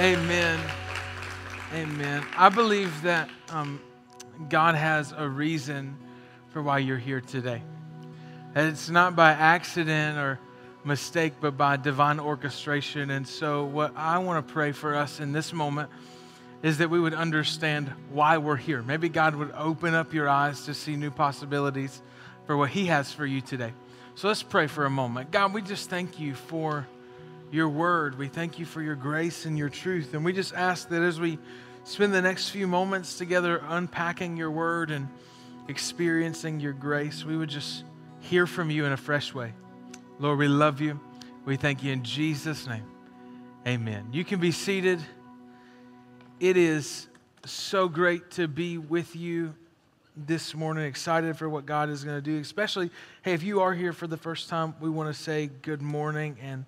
Amen. Amen. I believe that um, God has a reason for why you're here today. And it's not by accident or mistake, but by divine orchestration. And so, what I want to pray for us in this moment is that we would understand why we're here. Maybe God would open up your eyes to see new possibilities for what He has for you today. So, let's pray for a moment. God, we just thank you for your word. We thank you for your grace and your truth. And we just ask that as we spend the next few moments together unpacking your word and experiencing your grace, we would just hear from you in a fresh way. Lord, we love you. We thank you in Jesus' name. Amen. You can be seated. It is so great to be with you this morning. Excited for what God is going to do, especially, hey, if you are here for the first time, we want to say good morning and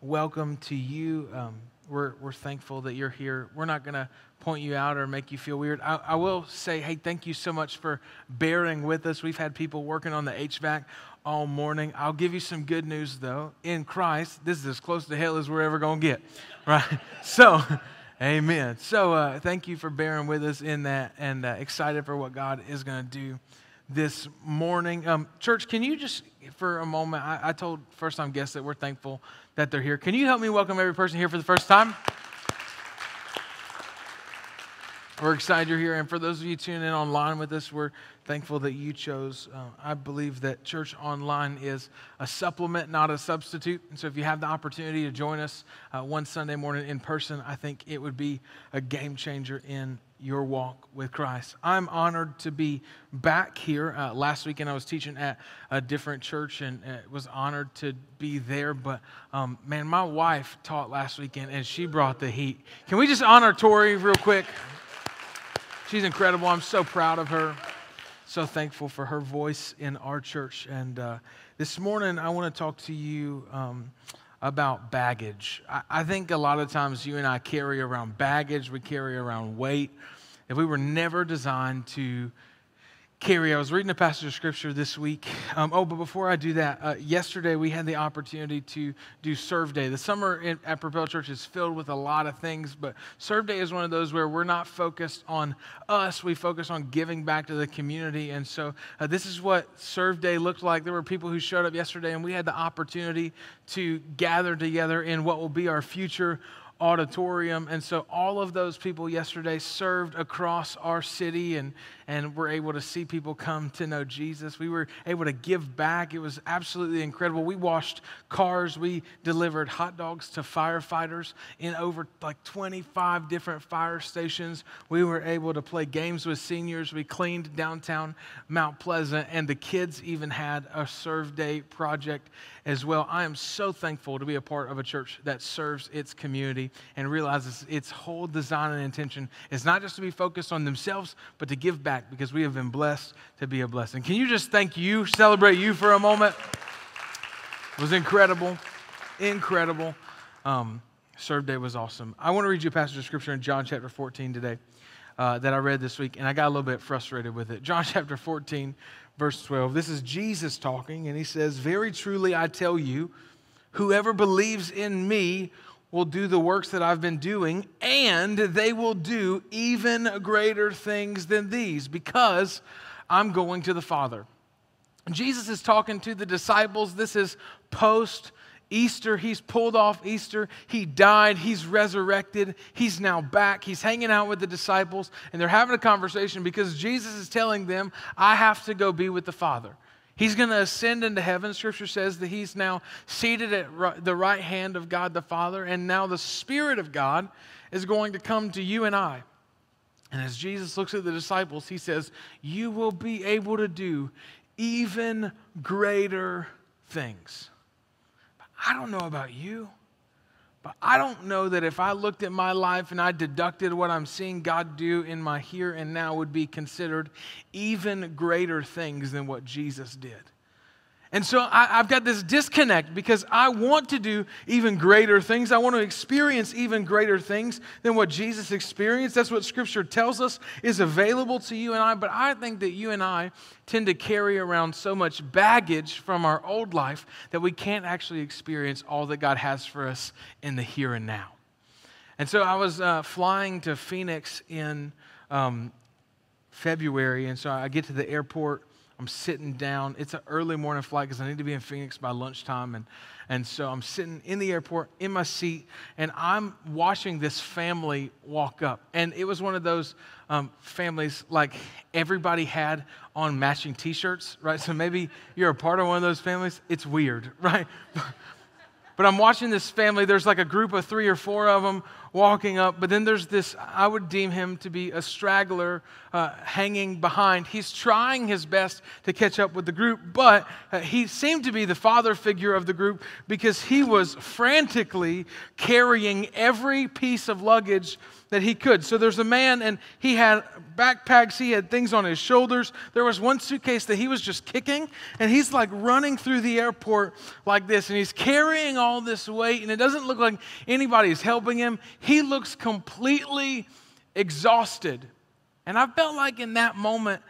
welcome to you. Um, we're, we're thankful that you're here. We're not going to point you out or make you feel weird. I, I, will say, hey, thank you so much for bearing with us. We've had people working on the HVAC all morning. I'll give you some good news, though. In Christ, this is as close to hell as we're ever going to get, right? So, amen. So, uh, thank you for bearing with us in that and uh, excited for what God is going to do this morning. Um, church, can you just, for a moment, I, I told first time guests that we're thankful that they're here. Can you help me welcome every person here for the first time? We're excited you're here. And for those of you tuning in online with us, we're thankful that you chose. Uh, I believe that church online is a supplement, not a substitute. And so if you have the opportunity to join us uh, one Sunday morning in person, I think it would be a game changer in your walk with Christ. I'm honored to be back here. Uh, last weekend I was teaching at a different church and uh, was honored to be there. But um, man, my wife taught last weekend and she brought the heat. Can we just honor Tori real quick? She's incredible. I'm so proud of her. So thankful for her voice in our church. And uh, this morning I want to talk to you. Um, about baggage. I, I think a lot of times you and I carry around baggage, we carry around weight. If we were never designed to carry. I was reading a passage of scripture this week. Um, oh, but before I do that, uh, yesterday we had the opportunity to do Serve Day. The summer in, at Propel Church is filled with a lot of things, but Serve Day is one of those where we're not focused on us, we focus on giving back to the community. And so uh, this is what Serve Day looked like. There were people who showed up yesterday, and we had the opportunity to gather together in what will be our future auditorium. And so all of those people yesterday served across our city and, and we were able to see people come to know Jesus. We were able to give back. It was absolutely incredible. We washed cars, we delivered hot dogs to firefighters in over like 25 different fire stations. We were able to play games with seniors. We cleaned downtown Mount Pleasant, and the kids even had a serve day project as well. I am so thankful to be a part of a church that serves its community and realizes its whole design and intention is not just to be focused on themselves, but to give back because we have been blessed to be a blessing. Can you just thank you, celebrate you for a moment? It was incredible, incredible. Um, Serve Day was awesome. I want to read you a passage of scripture in John chapter 14 today. Uh, that I read this week, and I got a little bit frustrated with it. John chapter 14, verse 12. This is Jesus talking, and he says, Very truly I tell you, whoever believes in me will do the works that I've been doing, and they will do even greater things than these because I'm going to the Father. Jesus is talking to the disciples. This is post Easter. He's pulled off Easter. He died. He's resurrected. He's now back. He's hanging out with the disciples, and they're having a conversation because Jesus is telling them, I have to go be with the Father. He's going to ascend into heaven. Scripture says that he's now seated at the right hand of God the Father, and now the Spirit of God is going to come to you and I. And as Jesus looks at the disciples, he says, You will be able to do even greater things. I don't know about you. But I don't know that if I looked at my life and I deducted what I'm seeing God do in my here and now would be considered even greater things than what Jesus did. And so I, have got this disconnect because I want to do even greater things. I want to experience even greater things than what Jesus experienced. That's what Scripture tells us is available to you and I. But I think that you and I tend to carry around so much baggage from our old life that we can't actually experience all that God has for us in the here and now. And so I was uh, flying to Phoenix in um, February, and so I get to the airport. I'm sitting down. It's an early morning flight because I need to be in Phoenix by lunchtime. And, and so I'm sitting in the airport in my seat, and I'm watching this family walk up. And it was one of those um, families like everybody had on matching t shirts, right? So maybe you're a part of one of those families. It's weird, right? But I'm watching this family. There's like a group of three or four of them walking up, but then there's this, I would deem him to be a straggler uh, hanging behind. He's trying his best to catch up with the group, but uh, he seemed to be the father figure of the group because he was frantically carrying every piece of luggage that he could. So there's a man, and he had backpacks, he had things on his shoulders. There was one suitcase that he was just kicking, and he's like running through the airport like this, and he's carrying all this weight, and it doesn't look like anybody's helping him. He looks completely exhausted. And I felt like in that moment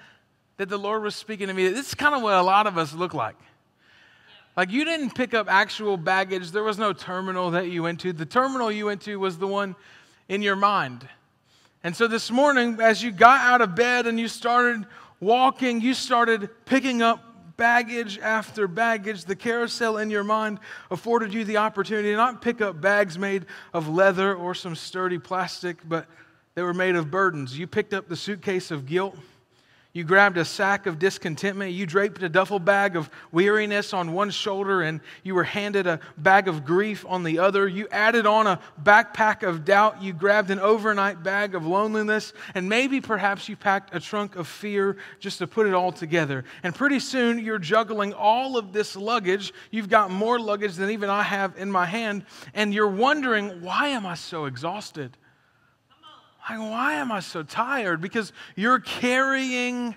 that the Lord was speaking to me, this is kind of what a lot of us look like. Like you didn't pick up actual baggage. There was no terminal that you went to. The terminal you went to was the one in your mind. And so this morning, as you got out of bed and you started walking, you started picking up baggage after baggage. The carousel in your mind afforded you the opportunity to not pick up bags made of leather or some sturdy plastic, but they were made of burdens. You picked up the suitcase of guilt you grabbed a sack of discontentment. You draped a duffel bag of weariness on one shoulder, and you were handed a bag of grief on the other. You added on a backpack of doubt. You grabbed an overnight bag of loneliness, and maybe perhaps you packed a trunk of fear just to put it all together. And pretty soon you're juggling all of this luggage. You've got more luggage than even I have in my hand, and you're wondering, why am I so exhausted? Why am I so tired? Because you're carrying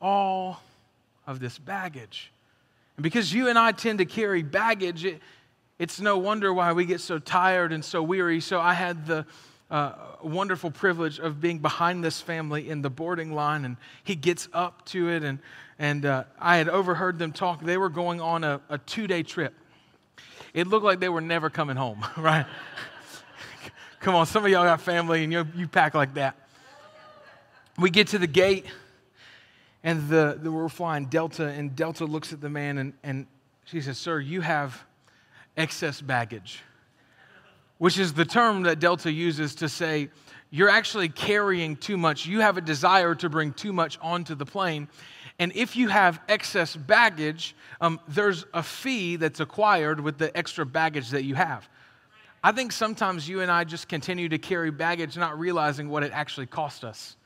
all of this baggage. And because you and I tend to carry baggage, it, it's no wonder why we get so tired and so weary. So I had the uh, wonderful privilege of being behind this family in the boarding line, and he gets up to it, and, and uh, I had overheard them talk. They were going on a, a two day trip. It looked like they were never coming home, right? Come on, some of y'all got family and you, you pack like that. We get to the gate and the, the, we're flying Delta, and Delta looks at the man and, and she says, Sir, you have excess baggage, which is the term that Delta uses to say, You're actually carrying too much. You have a desire to bring too much onto the plane. And if you have excess baggage, um, there's a fee that's acquired with the extra baggage that you have. I think sometimes you and I just continue to carry baggage, not realizing what it actually cost us.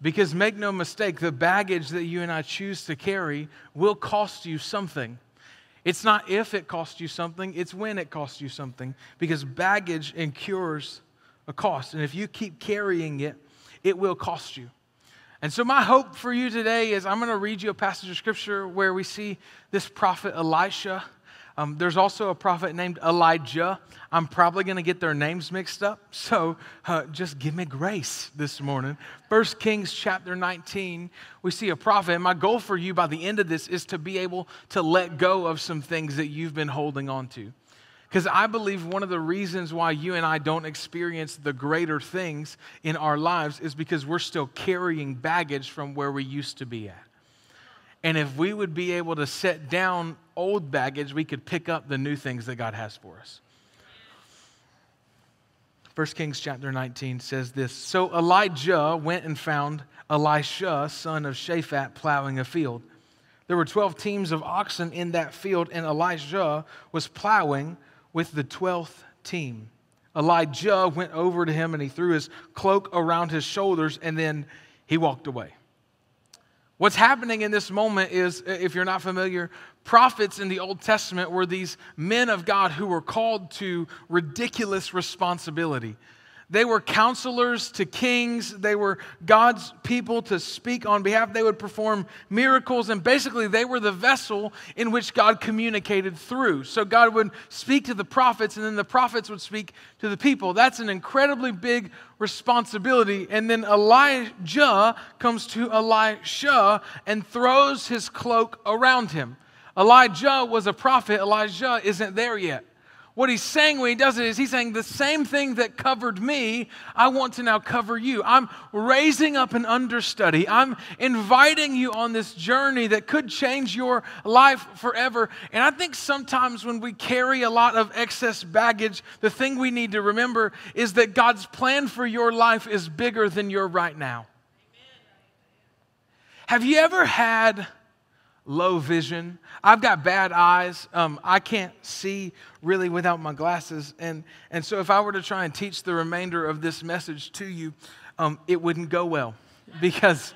Because make no mistake, the baggage that you and I choose to carry will cost you something. It's not if it costs you something, it's when it costs you something. Because baggage incurs a cost. And if you keep carrying it, it will cost you. And so, my hope for you today is I'm going to read you a passage of scripture where we see this prophet Elisha um, there's also a prophet named Elijah. I'm probably going to get their names mixed up, so uh, just give me grace this morning. First Kings chapter 19, we see a prophet. And my goal for you by the end of this is to be able to let go of some things that you've been holding on to. Because I believe one of the reasons why you and I don't experience the greater things in our lives is because we're still carrying baggage from where we used to be at. And if we would be able to set down old baggage, we could pick up the new things that God has for us. 1 Kings chapter 19 says this So Elijah went and found Elisha, son of Shaphat, plowing a field. There were 12 teams of oxen in that field, and Elijah was plowing with the 12th team. Elijah went over to him and he threw his cloak around his shoulders, and then he walked away. What's happening in this moment is, if you're not familiar, prophets in the Old Testament were these men of God who were called to ridiculous responsibility. They were counselors to kings. They were God's people to speak on behalf. They would perform miracles, and basically, they were the vessel in which God communicated through. So, God would speak to the prophets, and then the prophets would speak to the people. That's an incredibly big responsibility. And then Elijah comes to Elisha and throws his cloak around him. Elijah was a prophet, Elijah isn't there yet. What he's saying when he does it is he's saying the same thing that covered me, I want to now cover you. I'm raising up an understudy. I'm inviting you on this journey that could change your life forever. And I think sometimes when we carry a lot of excess baggage, the thing we need to remember is that God's plan for your life is bigger than your right now. Have you ever had low vision. I've got bad eyes. Um, I can't see really without my glasses. And, and so, if I were to try and teach the remainder of this message to you, um, it wouldn't go well because,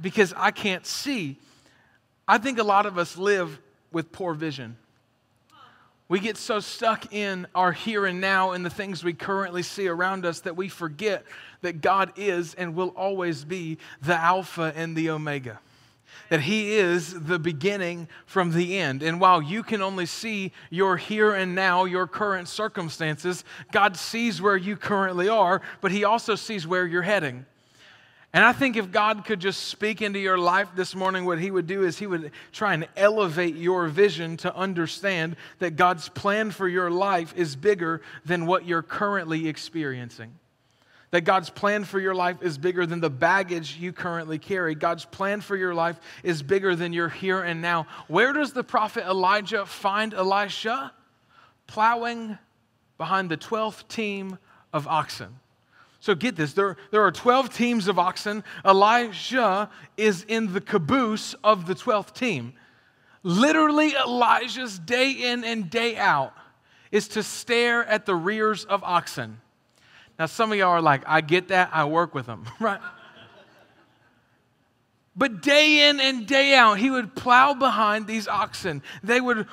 because I can't see. I think a lot of us live with poor vision. We get so stuck in our here and now and the things we currently see around us that we forget that God is and will always be the Alpha and the Omega that He is the beginning from the end. And while you can only see your here and now, your current circumstances, God sees where you currently are, but He also sees where you're heading. And I think if God could just speak into your life this morning, what He would do is He would try and elevate your vision to understand that God's plan for your life is bigger than what you're currently experiencing that God's plan for your life is bigger than the baggage you currently carry. God's plan for your life is bigger than your here and now. Where does the prophet Elijah find Elisha? Plowing behind the 12th team of oxen. So get this there, there are 12 teams of oxen. Elijah is in the caboose of the 12th team. Literally, Elijah's day in and day out is to stare at the rears of oxen. Now, some of y'all are like, I get that, I work with them, right? But day in and day out, he would plow behind these oxen. They would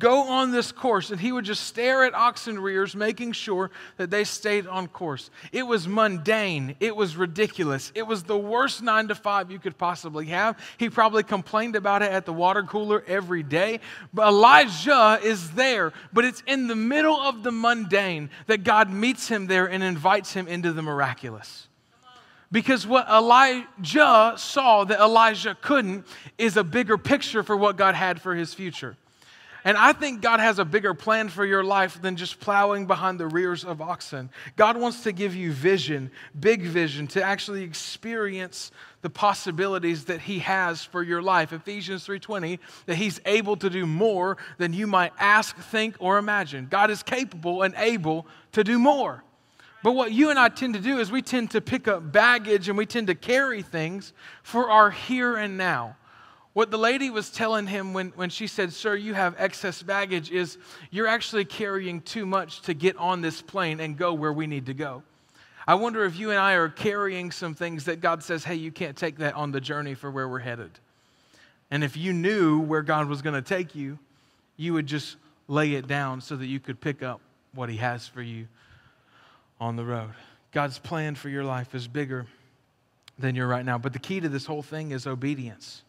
go on this course, and he would just stare at oxen rears, making sure that they stayed on course. It was mundane. It was ridiculous. It was the worst nine to five you could possibly have. He probably complained about it at the water cooler every day. But Elijah is there, but it's in the middle of the mundane that God meets him there and invites him into the miraculous. Because what Elijah saw that Elijah couldn't is a bigger picture for what God had for his future. And I think God has a bigger plan for your life than just plowing behind the rears of oxen. God wants to give you vision, big vision, to actually experience the possibilities that he has for your life. Ephesians 3:20 that he's able to do more than you might ask, think or imagine. God is capable and able to do more. But what you and I tend to do is we tend to pick up baggage and we tend to carry things for our here and now. What the lady was telling him when, when she said, Sir, you have excess baggage, is you're actually carrying too much to get on this plane and go where we need to go. I wonder if you and I are carrying some things that God says, Hey, you can't take that on the journey for where we're headed. And if you knew where God was going to take you, you would just lay it down so that you could pick up what He has for you on the road. God's plan for your life is bigger than you're right now. But the key to this whole thing is obedience.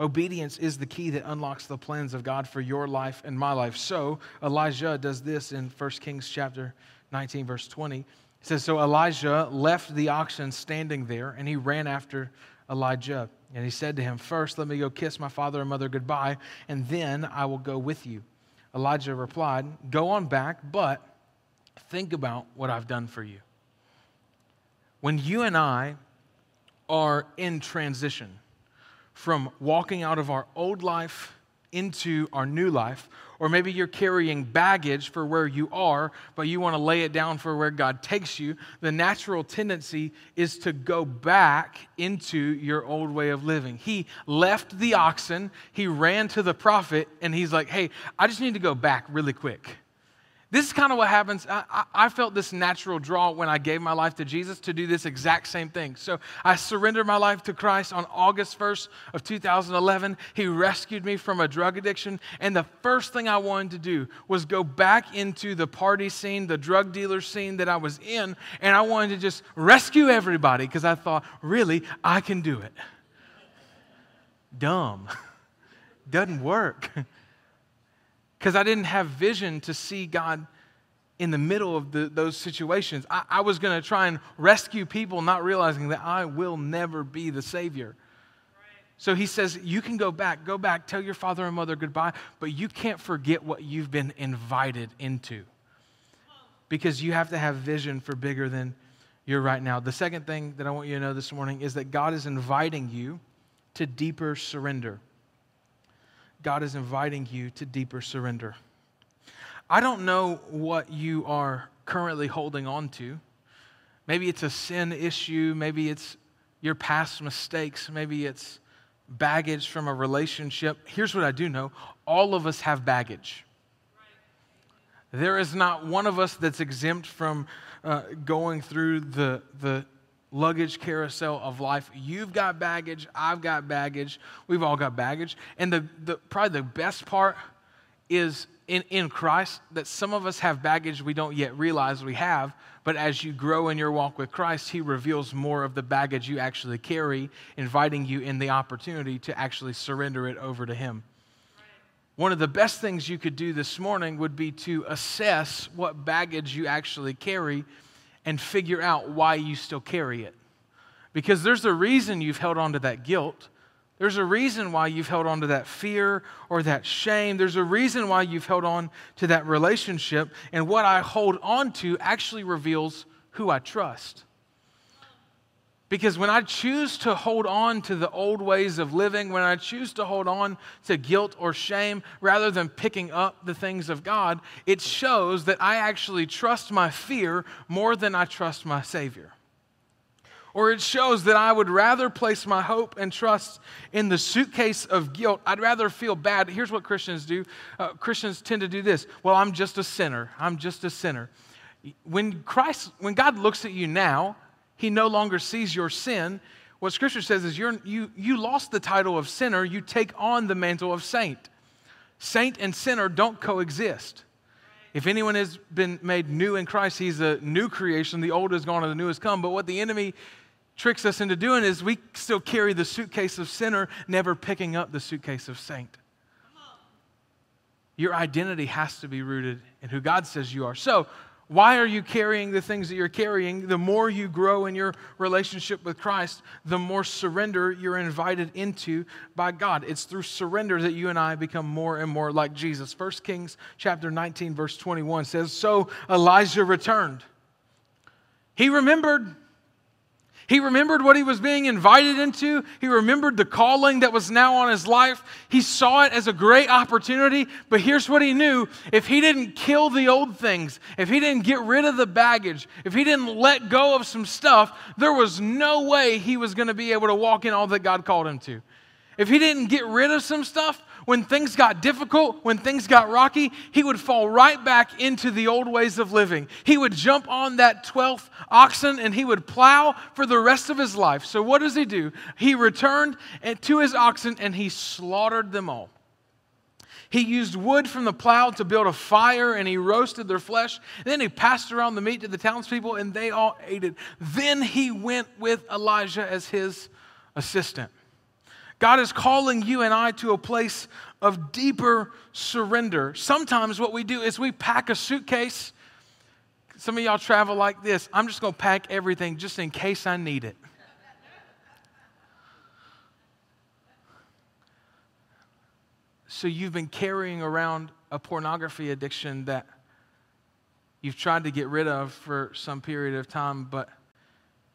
Obedience is the key that unlocks the plans of God for your life and my life. So Elijah does this in 1 Kings chapter 19, verse 20. It says, So Elijah left the oxen standing there, and he ran after Elijah. And he said to him, First, let me go kiss my father and mother goodbye, and then I will go with you. Elijah replied, Go on back, but think about what I've done for you. When you and I are in transition from walking out of our old life into our new life, or maybe you're carrying baggage for where you are, but you want to lay it down for where God takes you, the natural tendency is to go back into your old way of living. He left the oxen, he ran to the prophet, and he's like, hey, I just need to go back really quick. This is kind of what happens. I, I, felt this natural draw when I gave my life to Jesus to do this exact same thing. So I surrendered my life to Christ on August 1st of 2011. He rescued me from a drug addiction. And the first thing I wanted to do was go back into the party scene, the drug dealer scene that I was in. And I wanted to just rescue everybody because I thought, really, I can do it. Dumb. Doesn't work. because I didn't have vision to see God in the middle of the, those situations. I, I was going to try and rescue people, not realizing that I will never be the Savior. So he says, You can go back, go back, tell your father and mother goodbye, but you can't forget what you've been invited into because you have to have vision for bigger than you're right now. The second thing that I want you to know this morning is that God is inviting you to deeper surrender. God is inviting you to deeper surrender. I don't know what you are currently holding on to. Maybe it's a sin issue, maybe it's your past mistakes, maybe it's baggage from a relationship. Here's what I do know all of us have baggage. There is not one of us that's exempt from uh, going through the, the luggage carousel of life. You've got baggage, I've got baggage, we've all got baggage. And the, the, probably the best part is in, in Christ that some of us have baggage we don't yet realize we have, but as you grow in your walk with Christ, He reveals more of the baggage you actually carry, inviting you in the opportunity to actually surrender it over to Him. One of the best things you could do this morning would be to assess what baggage you actually carry and figure out why you still carry it. Because there's a reason you've held on to that guilt. There's a reason why you've held on to that fear or that shame. There's a reason why you've held on to that relationship. And what I hold on to actually reveals who I trust. Because when I choose to hold on to the old ways of living, when I choose to hold on to guilt or shame rather than picking up the things of God, it shows that I actually trust my fear more than I trust my Savior. Or it shows that I would rather place my hope and trust in the suitcase of guilt. I'd rather feel bad. Here's what Christians do uh, Christians tend to do this. Well, I'm just a sinner. I'm just a sinner. When Christ, when God looks at you now, he no longer sees your sin. What Scripture says is you're, you, you lost the title of sinner, you take on the mantle of saint. Saint and sinner don't coexist. If anyone has been made new in Christ, he's a new creation. The old is gone and the new has come. But what the enemy tricks us into doing is we still carry the suitcase of sinner, never picking up the suitcase of saint. Your identity has to be rooted in who God says you are. So, why are you carrying the things that you're carrying? The more you grow in your relationship with Christ, the more surrender you're invited into by God. It's through surrender that you and I become more and more like Jesus. 1 Kings chapter 19 verse 21 says, "So Elijah returned. He remembered he remembered what he was being invited into. He remembered the calling that was now on his life. He saw it as a great opportunity. But here's what he knew if he didn't kill the old things, if he didn't get rid of the baggage, if he didn't let go of some stuff, there was no way he was going to be able to walk in all that God called him to. If he didn't get rid of some stuff, when things got difficult, when things got rocky, he would fall right back into the old ways of living. He would jump on that 12th oxen and he would plow for the rest of his life. So, what does he do? He returned to his oxen and he slaughtered them all. He used wood from the plow to build a fire and he roasted their flesh. Then he passed around the meat to the townspeople and they all ate it. Then he went with Elijah as his assistant. God is calling you and I to a place of deeper surrender. Sometimes what we do is we pack a suitcase. Some of y'all travel like this. I'm just going to pack everything just in case I need it. So you've been carrying around a pornography addiction that you've tried to get rid of for some period of time, but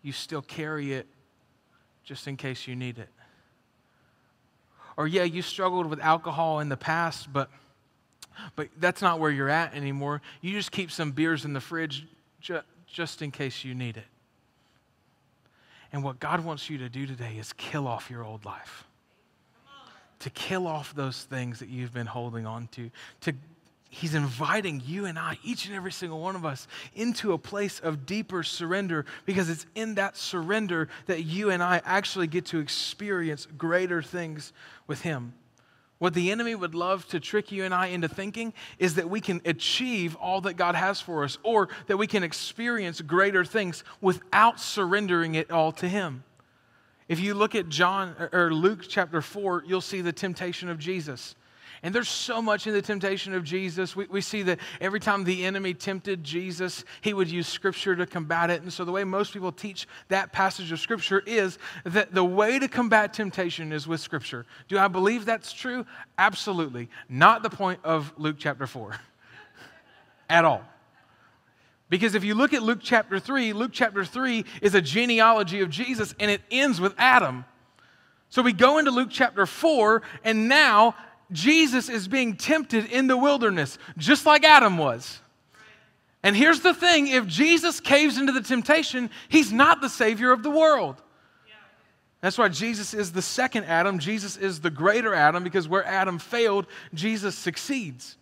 you still carry it just in case you need it. Or, yeah, you struggled with alcohol in the past, but, but that's not where you're at anymore. You just keep some beers in the fridge ju- just in case you need it. And what God wants you to do today is kill off your old life. To kill off those things that you've been holding on to, to He's inviting you and I, each and every single one of us, into a place of deeper surrender because it's in that surrender that you and I actually get to experience greater things with Him. What the enemy would love to trick you and I into thinking is that we can achieve all that God has for us or that we can experience greater things without surrendering it all to Him. If you look at John or Luke chapter 4, you'll see the temptation of Jesus. And there's so much in the temptation of Jesus. We, we see that every time the enemy tempted Jesus, he would use Scripture to combat it. And so, the way most people teach that passage of Scripture is that the way to combat temptation is with Scripture. Do I believe that's true? Absolutely. Not the point of Luke chapter 4 at all. Because if you look at Luke chapter 3, Luke chapter 3 is a genealogy of Jesus and it ends with Adam. So we go into Luke chapter 4, and now Jesus is being tempted in the wilderness, just like Adam was. And here's the thing if Jesus caves into the temptation, he's not the Savior of the world. That's why Jesus is the second Adam. Jesus is the greater Adam because where Adam failed, Jesus succeeds.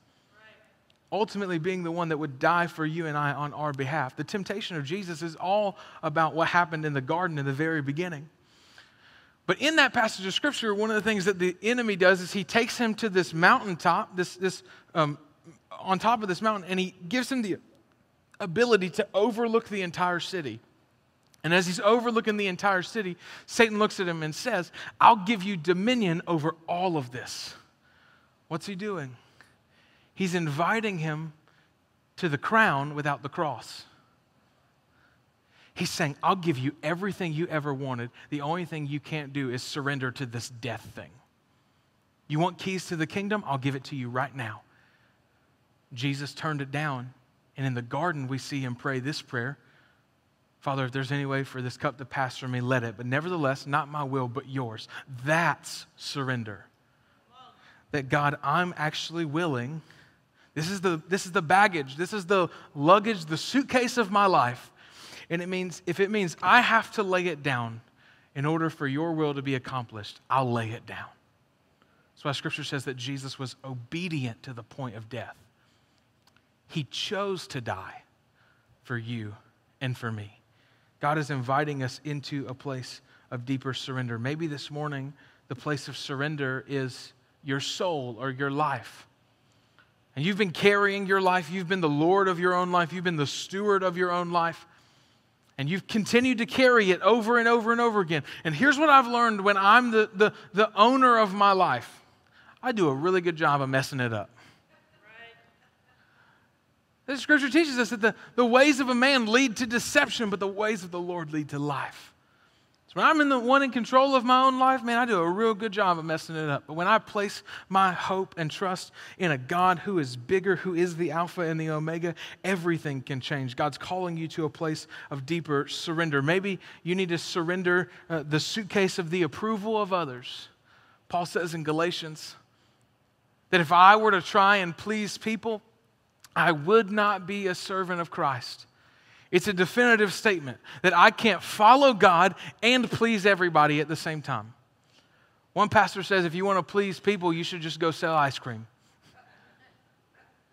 Ultimately, being the one that would die for you and I on our behalf. The temptation of Jesus is all about what happened in the garden in the very beginning. But in that passage of scripture, one of the things that the enemy does is he takes him to this mountaintop, this, this um, on top of this mountain, and he gives him the ability to overlook the entire city. And as he's overlooking the entire city, Satan looks at him and says, I'll give you dominion over all of this. What's he doing? He's inviting him to the crown without the cross. He's saying, I'll give you everything you ever wanted. The only thing you can't do is surrender to this death thing. You want keys to the kingdom? I'll give it to you right now. Jesus turned it down. And in the garden, we see him pray this prayer Father, if there's any way for this cup to pass from me, let it. But nevertheless, not my will, but yours. That's surrender. That God, I'm actually willing. This is the, this is the baggage, this is the luggage, the suitcase of my life. And it means, if it means I have to lay it down in order for your will to be accomplished, I'll lay it down. That's why scripture says that Jesus was obedient to the point of death. He chose to die for you and for me. God is inviting us into a place of deeper surrender. Maybe this morning, the place of surrender is your soul or your life. And you've been carrying your life, you've been the Lord of your own life, you've been the steward of your own life and you've continued to carry it over and over and over again. And here's what I've learned when I'm the, the, the owner of my life I do a really good job of messing it up. Right. The scripture teaches us that the, the ways of a man lead to deception, but the ways of the Lord lead to life. When I'm in the one in control of my own life, man, I do a real good job of messing it up. But when I place my hope and trust in a God who is bigger, who is the Alpha and the Omega, everything can change. God's calling you to a place of deeper surrender. Maybe you need to surrender uh, the suitcase of the approval of others. Paul says in Galatians that if I were to try and please people, I would not be a servant of Christ. It's a definitive statement that I can't follow God and please everybody at the same time. One pastor says if you want to please people, you should just go sell ice cream.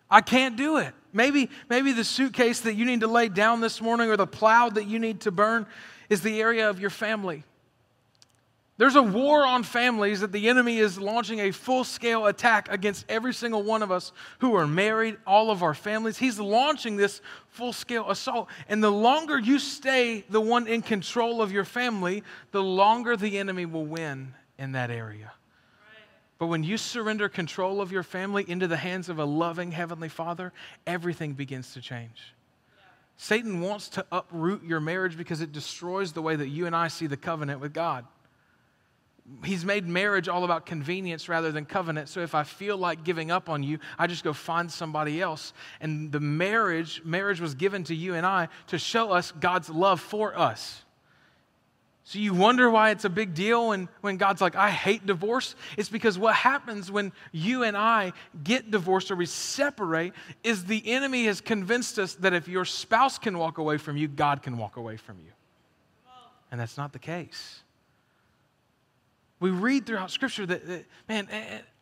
I can't do it. Maybe, maybe the suitcase that you need to lay down this morning or the plow that you need to burn is the area of your family. There's a war on families that the enemy is launching a full scale attack against every single one of us who are married, all of our families. He's launching this full scale assault. And the longer you stay the one in control of your family, the longer the enemy will win in that area. But when you surrender control of your family into the hands of a loving Heavenly Father, everything begins to change. Satan wants to uproot your marriage because it destroys the way that you and I see the covenant with God he's made marriage all about convenience rather than covenant. So if I feel like giving up on you, I just go find somebody else. And the marriage, marriage was given to you and I to show us God's love for us. So you wonder why it's a big deal when, when God's like, I hate divorce? It's because what happens when you and I get divorced or we separate is the enemy has convinced us that if your spouse can walk away from you, God can walk away from you. And that's not the case. We read throughout Scripture that, that man,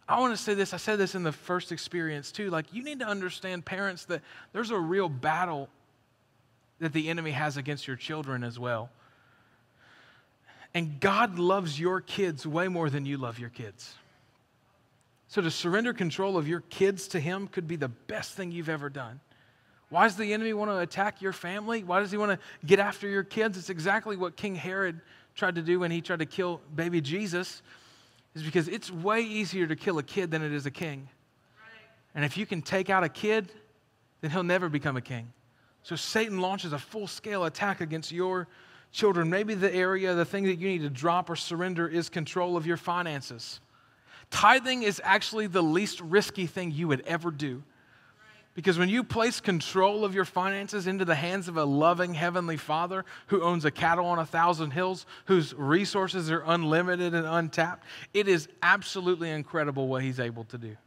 I want to say this. I said this in the first experience too. Like, you need to understand, parents, that there's a real battle that the enemy has against your children as well. And God loves your kids way more than you love your kids. So, to surrender control of your kids to Him could be the best thing you've ever done. Why does the enemy want to attack your family? Why does he want to get after your kids? It's exactly what King Herod tried to do when he tried to kill baby Jesus. is because it's way easier to kill a kid than it is a king. And if you can take out a kid, then he'll never become a king. So Satan launches a full scale attack against your children. Maybe the area, the thing that you need to drop or surrender is control of your finances. Tithing is actually the least risky thing you would ever do. Because when you place control of your finances into the hands of a loving heavenly father who owns a cattle on a thousand hills, whose resources are unlimited and untapped, it is absolutely incredible what he's able to do.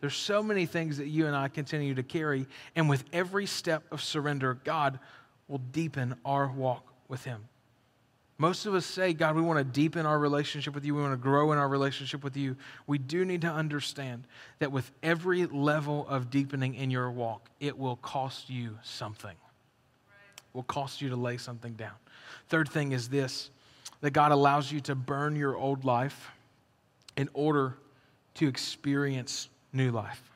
There's so many things that you and I continue to carry, and with every step of surrender, God will deepen our walk with him. Most of us say, God, we want to deepen our relationship with you. We want to grow in our relationship with you. We do need to understand that with every level of deepening in your walk, it will cost you something. It will cost you to lay something down. Third thing is this that God allows you to burn your old life in order to experience new life.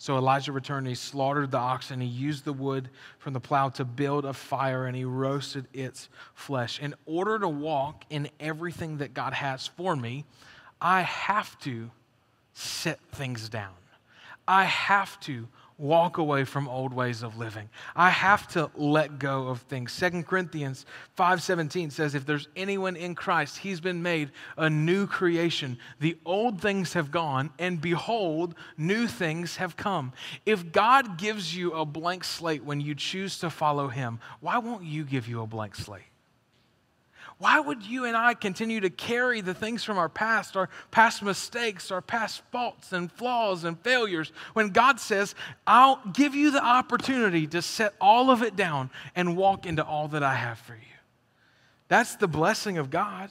So Elijah returned, he slaughtered the oxen, he used the wood from the plow to build a fire, and he roasted its flesh. In order to walk in everything that God has for me, I have to set things down. I have to walk away from old ways of living. I have to let go of things. Second Corinthians 5:17 says if there's anyone in Christ, he's been made a new creation. The old things have gone and behold, new things have come. If God gives you a blank slate when you choose to follow him, why won't you give you a blank slate? Why would you and I continue to carry the things from our past, our past mistakes, our past faults and flaws and failures, when God says, I'll give you the opportunity to set all of it down and walk into all that I have for you? That's the blessing of God.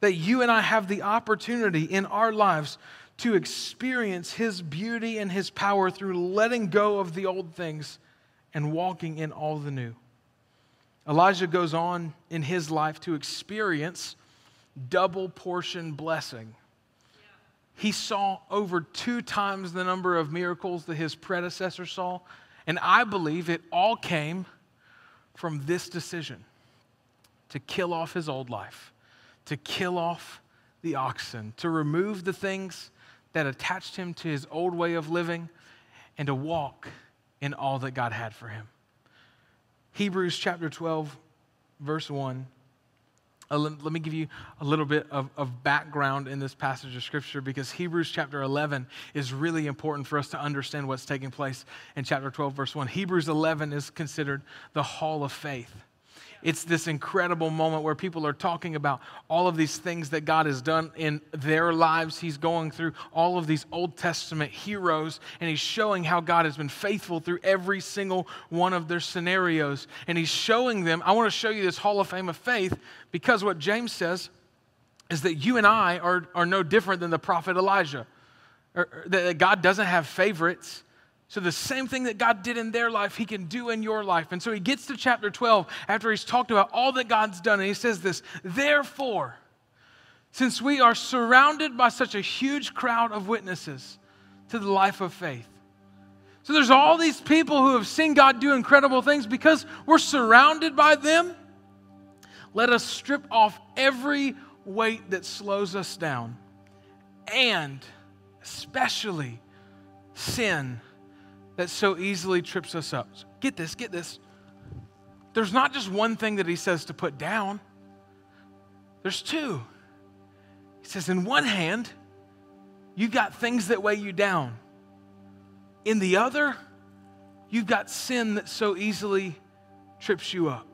That you and I have the opportunity in our lives to experience His beauty and His power through letting go of the old things and walking in all the new. Elijah goes on in his life to experience double portion blessing. He saw over two times the number of miracles that his predecessor saw, and I believe it all came from this decision to kill off his old life, to kill off the oxen, to remove the things that attached him to his old way of living, and to walk in all that God had for him. Hebrews chapter 12, verse 1. Uh, let, let, me give you a little bit of, of background in this passage of Scripture because Hebrews chapter 11 is really important for us to understand what's taking place in chapter 12, verse 1. Hebrews 11 is considered the hall of faith it's this incredible moment where people are talking about all of these things that God has done in their lives. He's going through all of these Old Testament heroes, and he's showing how God has been faithful through every single one of their scenarios. And he's showing them, I want to show you this Hall of Fame of faith because what James says is that you and I are, are no different than the prophet Elijah. Or, or, that God doesn't have favorites. So, the same thing that God did in their life, He can do in your life. And so, He gets to chapter 12 after He's talked about all that God's done, and He says this Therefore, since we are surrounded by such a huge crowd of witnesses to the life of faith. So, there's all these people who have seen God do incredible things because we're surrounded by them. Let us strip off every weight that slows us down, and especially sin that so easily trips us up. So get this, get this. There's not just one thing that he says to put down, there's two. He says, in one hand, you've got things that weigh you down, in the other, you've got sin that so easily trips you up.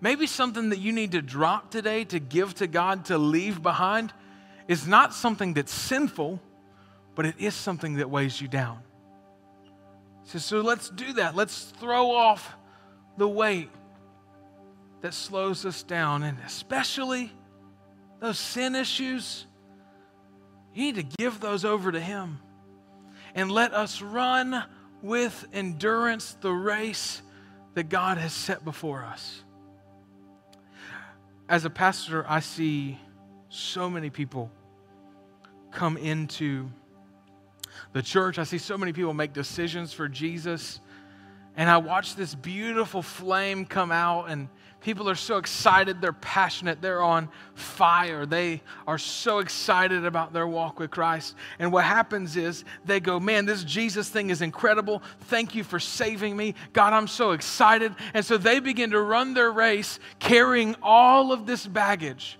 Maybe something that you need to drop today to give to God to leave behind is not something that's sinful, but it is something that weighs you down. So, so let's do that. Let's throw off the weight that slows us down, and especially those sin issues. You need to give those over to Him and let us run with endurance the race that God has set before us. As a pastor, I see so many people come into the church. I see so many people make decisions for Jesus And I watch this beautiful flame come out, and people are so excited. They're passionate. They're on fire. They are so excited about their walk with Christ. And what happens is they go, Man, this Jesus thing is incredible. Thank you for saving me. God, I'm so excited. And so they begin to run their race carrying all of this baggage.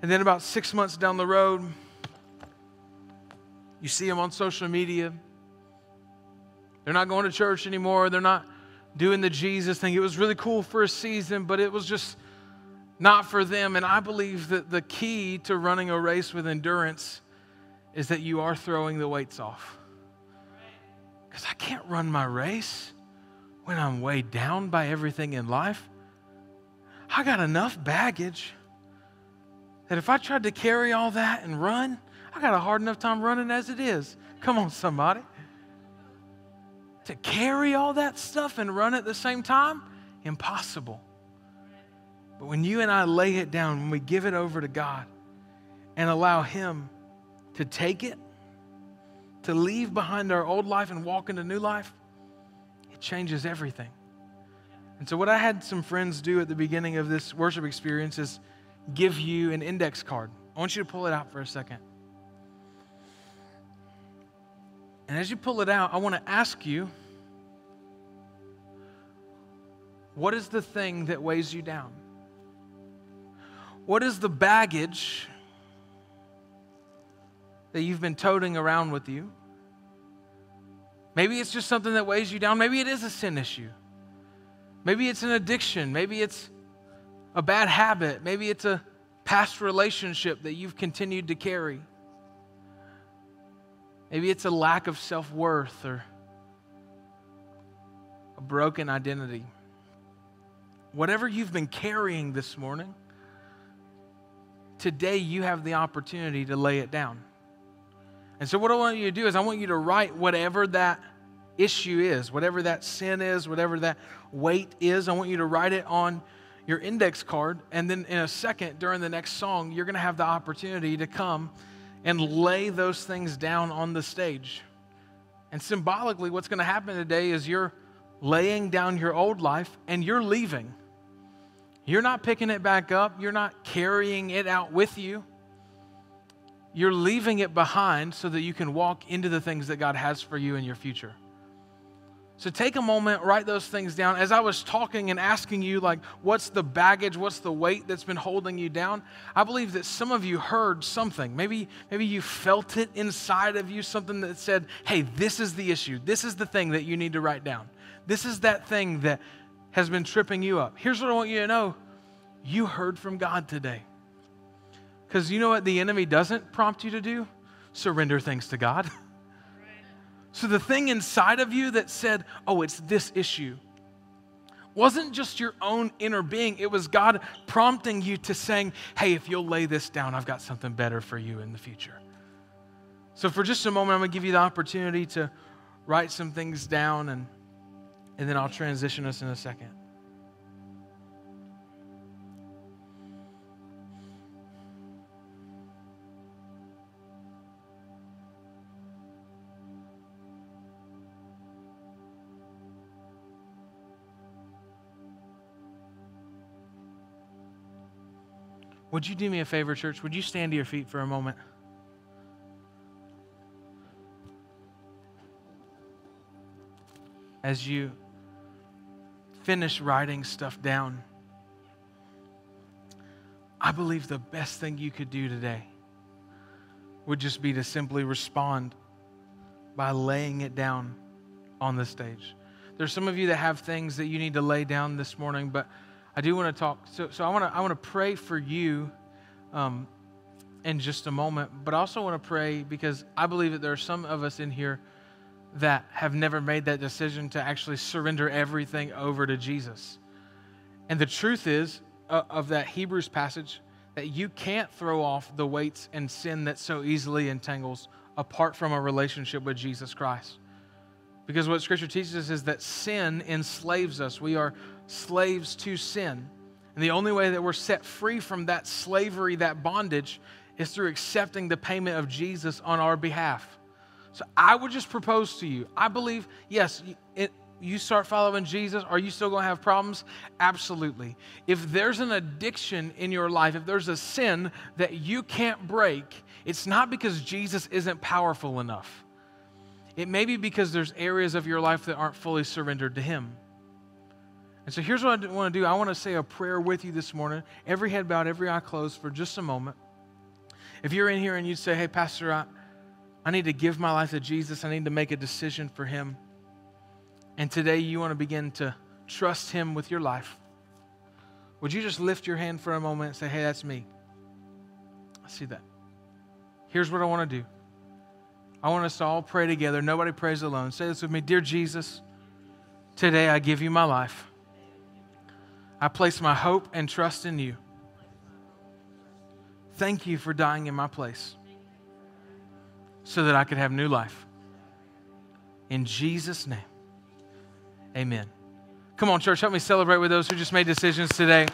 And then about six months down the road, you see them on social media they're not going to church anymore. They're not doing the Jesus thing. It was really cool for a season, but it was just not for them. And I believe that the key to running a race with endurance is that you are throwing the weights off. Because I can't run my race when I'm weighed down by everything in life. I got enough baggage that if I tried to carry all that and run, I got a hard enough time running as it is. Come on, somebody to carry all that stuff and run at the same time? Impossible. But when you and I lay it down, when we give it over to God and allow Him to take it, to leave behind our old life and walk into new life, it changes everything. And so, what I had some friends do at the beginning of this worship experience is give you an index card. I want you to pull it out for a second. And as you pull it out, I want to ask you what is the thing that weighs you down? What is the baggage that you've been toting around with you? Maybe it's just something that weighs you down. Maybe it is a sin issue. Maybe it's an addiction. Maybe it's a bad habit. Maybe it's a past relationship that you've continued to carry. Maybe it's a lack of self worth or a broken identity. Whatever you've been carrying this morning, today you have the opportunity to lay it down. And so, what I want you to do is, I want you to write whatever that issue is, whatever that sin is, whatever that weight is. I want you to write it on your index card. And then, in a second, during the next song, you're going to have the opportunity to come and lay those things down on the stage. And symbolically, what's going to happen today is you're laying down your old life and you're leaving. You're not picking it back up, you're not carrying it out with you. You're leaving it behind so that you can walk into the things that God has for you in your future. So take a moment, write those things down. As I was talking and asking you, like, what's the baggage, what's the weight that's been holding you down? I believe that some of you heard something. Maybe, maybe you felt it inside of you, something that said, hey, this is the issue. This is the thing that you need to write down. This is that thing that has been tripping you up. Here's what I want you to know you heard from God today. Because you know what the enemy doesn't prompt you to do? Surrender things to God. So the thing inside of you that said, oh, it's this issue, wasn't just your own inner being. It was God prompting you to saying, hey, if you'll lay this down, I've got something better for you in the future. So for just a moment, I'm going to give you the opportunity to write some things down, and, and then I'll transition us in a second. Would you do me a favor, church? Would you stand to your feet for a moment? As you finish writing stuff down, I believe the best thing you could do today would just be to simply respond by laying it down on the stage. There's some of you that have things that you need to lay down this morning, but I do want to talk. So, so I want to I want to pray for you um, in just a moment, but I also want to pray because I believe that there are some of us in here that have never made that decision to actually surrender everything over to Jesus. And the truth is uh, of that Hebrews passage that you can't throw off the weights and sin that so easily entangles apart from a relationship with Jesus Christ. Because what Scripture teaches us is that sin enslaves us. We are slaves to sin. And the only way that we're set free from that slavery, that bondage, is through accepting the payment of Jesus on our behalf. So I would just propose to you I believe, yes, it, you start following Jesus, are you still going to have problems? Absolutely. If there's an addiction in your life, if there's a sin that you can't break, it's not because Jesus isn't powerful enough. It may be because there's areas of your life that aren't fully surrendered to Him. And so here's what I want to do I want to say a prayer with you this morning, every head bowed, every eye closed for just a moment. If you're in here and you say, hey, Pastor, I, I need to give my life to Jesus, I need to make a decision for Him and today you want to begin to trust Him with your life, would you just lift your hand for a moment and say, Hey, that's me? I see that. Here's what I want to do I want us to all pray together. Nobody prays alone. Say this with me Dear Jesus, today I give you my life. I place my hope and trust in you. Thank you for dying in my place so that I could have new life. In Jesus' name. Amen. Come on, church, help me celebrate with those who just made decisions today.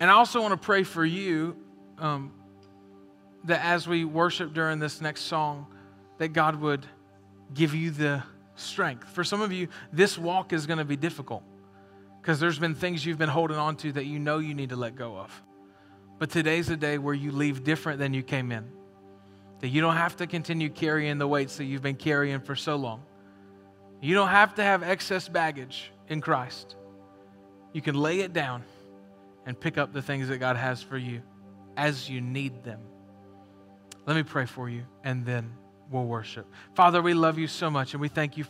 And I also want to pray for you um, that as we worship during this next song, that God would give you the strength. For some of you, this walk is going to be difficult because there's been things you've been holding on to that you know you need to let go of. But today's a day where you leave different than you came in. That you don't have to continue carrying the weights that you've been carrying for so long. You don't have to have excess baggage in Christ. You can lay it down and pick up the things that God has for you as you need them. Let me pray for you, and then we'll worship. Father, we love you so much, and we thank you.